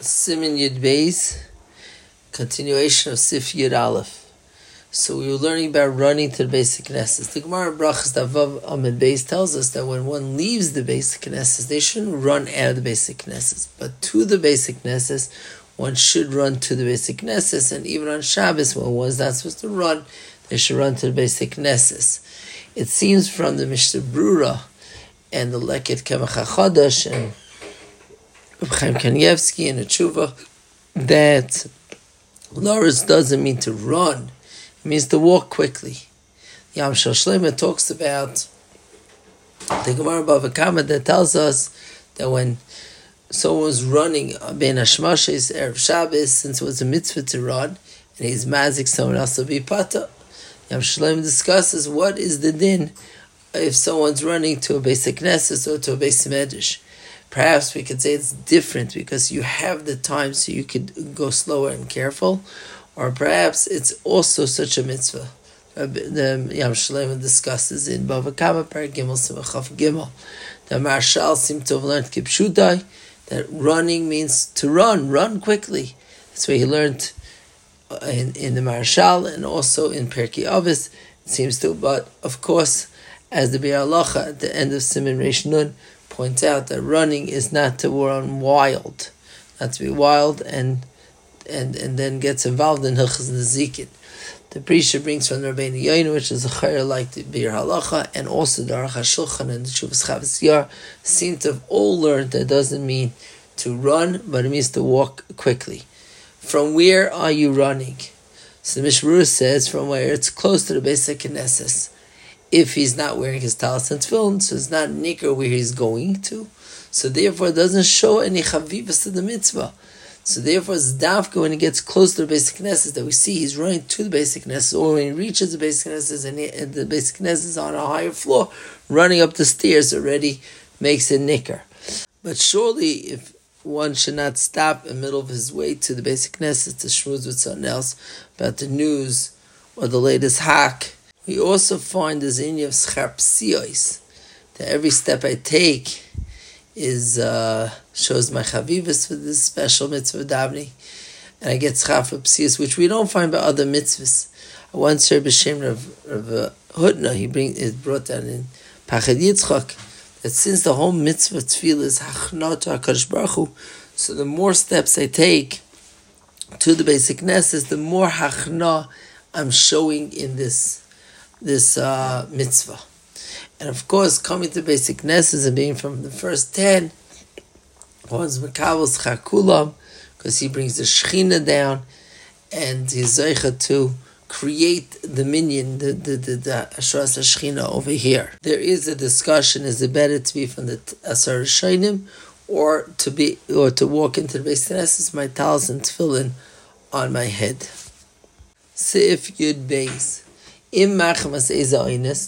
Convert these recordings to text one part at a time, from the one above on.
Simin Yud Beis, continuation of Sif Yud Aleph. So we were learning about running to the basic Knesset. The Gemara Brachas Davav Amid Beis tells us that when one leaves the basic Knesset, they shouldn't run out of the basic Knesset, but to the basic Knesset, one should run to the basic Knesset, and even on Shabbos, when one's not supposed to run, they should run to the basic Knesset. It seems from the Mishnah Brura and the Leket Kemach HaChodesh and Chaim Kanievsky and a tshuva that Loris doesn't mean to run, it means to walk quickly. Yam Shel Shlomo talks about the Gemara Bava Kama that tells us that when someone's running Ben Hashmashes Erev Shabbos, since it was a mitzvah to run, and he's mazik someone else to be pata, Yam Shlomo discusses what is the din if someone's running to a basic Knesset or to a basic Medrash. Perhaps we could say it's different because you have the time so you could go slower and careful, or perhaps it's also such a mitzvah. Uh, the Yam Shalem discusses in Bava Kama Per Gimel Simachaf Gimel. The to have learned Kipshutai, that running means to run, run quickly. That's what he learned uh, in, in the Maharshal and also in Perki Avis, it seems to, but of course, as the Halacha at the end of Simon Reish Nun, points out that running is not to run wild, not to be wild and and and then gets involved in Hilchas Nezikin. The Prisha brings from the Rabbeinu Yoin, which is a chayr like the Biur Halacha, and also the Aruch HaShulchan and the Shuvas Chavis Yar seem to have all learned that doesn't mean to run, but it means to walk quickly. From where are you running? So the says from where it's close to the basic Knesset if he's not wearing his talis and tefillin, so it's not nicker where he's going to. So therefore, it doesn't show any chavivas to the mitzvah. So therefore, it's when he gets close to the basic knesses that we see he's running to the basic knesses, or when he reaches the basic knesses and, and the basic knesses is on a higher floor, running up the stairs already makes it nicker. But surely, if one should not stop in the middle of his way to the basic knesses to shmooze with someone else about the news or the latest hack we also find the zini of scharpsiois, that every step I take is uh, shows my chavivas for this special mitzvah davening, and I get schar for which we don't find by other mitzvahs. Once heard b'shem of, of Hutner, he bring it brought down in Pachad Yitzchak, that since the whole mitzvah tefillah is hachnot HaKadosh Baruch Hu, so the more steps I take to the basic nesses, the more hachna I'm showing in this this uh, mitzvah. And of course, coming to basic nesses and being from the first ten, one's Makabos Chakulam, because he brings the Shechina down, and he's Zeicha to create the minyan, the the the, the Ashras Shechina over here. There is a discussion: is it better to be from the Asar Shainim, or to be or to walk into the basic nesses, my talis and tefillin on my head? Sif Yud Beis. Im machamas is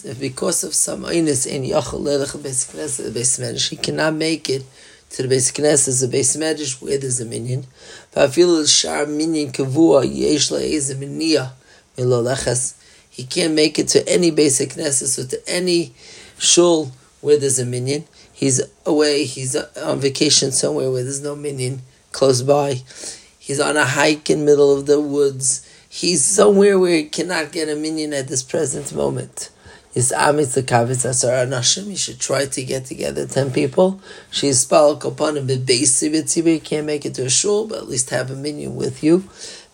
if because of some oinus in yachal lelech knesset, the base medrash, he cannot make it to the basic knesset, the base medrash, where there's a minyan. Va'afilu shar minyan kavua yesh la'ez minya milolechas. He can't make it to any basic knesset, to any shul where there's a minyan. He's away, he's on vacation somewhere where there's no minyan close by. He's on a hike in middle of the woods he's somewhere where he cannot get a minion at this present moment. His amitz the kavitz asar anashim. He should try to get together ten people. She's spal kopanim. You can't make it to a shul, but at least have a minyan with you.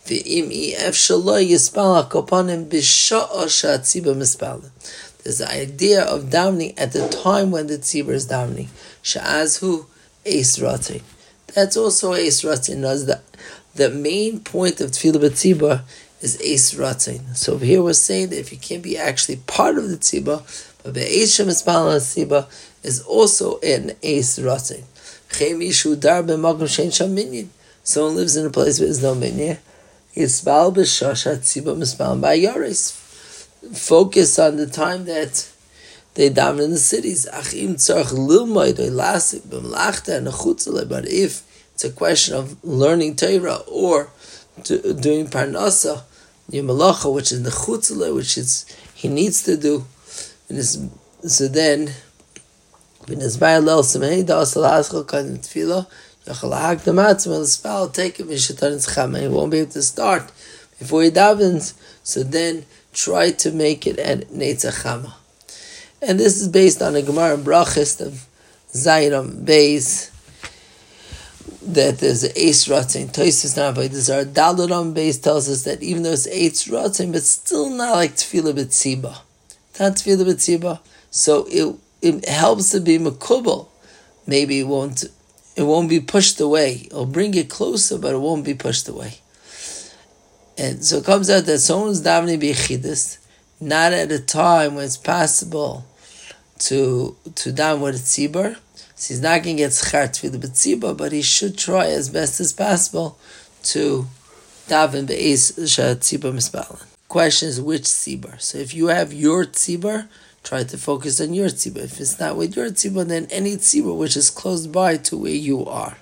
V'im ef shaloi yispal kopanim. There's the idea of davening at the time when the tzibur is davening. Sha'az hu eis ratzin. That's also eis ratzin. The, the main point of tefillah b'tzibur is Eis Ratzin. So over here we're saying that if you can't be actually part of the Tziba, but Be'ez Shem Espal Tziba is also an Eis Ratzin. Someone lives in a place where there's no Minyan. Yispal B'Shasha Tziba Mispal Ba'yaris. Focus on the time that they daven in the cities. Achim tzarch lilmoid lasik b'mlachta and a But if it's a question of learning Torah or to, doing parnasa, yamalacha, which is the chutzela, which is he needs to do. And so then, when it's by lel semei da asal haskal kan tefila, Take him, he won't be able to start before he davens. So then try to make it at Netzachama. And this is based on a Gemara Brachist of Zayram Beis that there's Ace Ratzin. By this our Dalaram base tells us that even though it's eight Ratzin, but still not like Tefillah B'tziba. Not Tefillah B'tziba. So it, it helps to be Makubal. Maybe it won't it won't be pushed away. It'll bring it closer, but it won't be pushed away. And so it comes out that someone's davening b'yichidus, not at a time when it's possible to to daven with a tzibur. So he's not going to get schar tefillah b'tzibur, but he should try as best as possible to daven be'ez tzibur misbalan. Question is which tzibur. So if you have your tzibur, try to focus on your tzibur. If it's not with your tzibur, then any tzibur which is close by to where you are.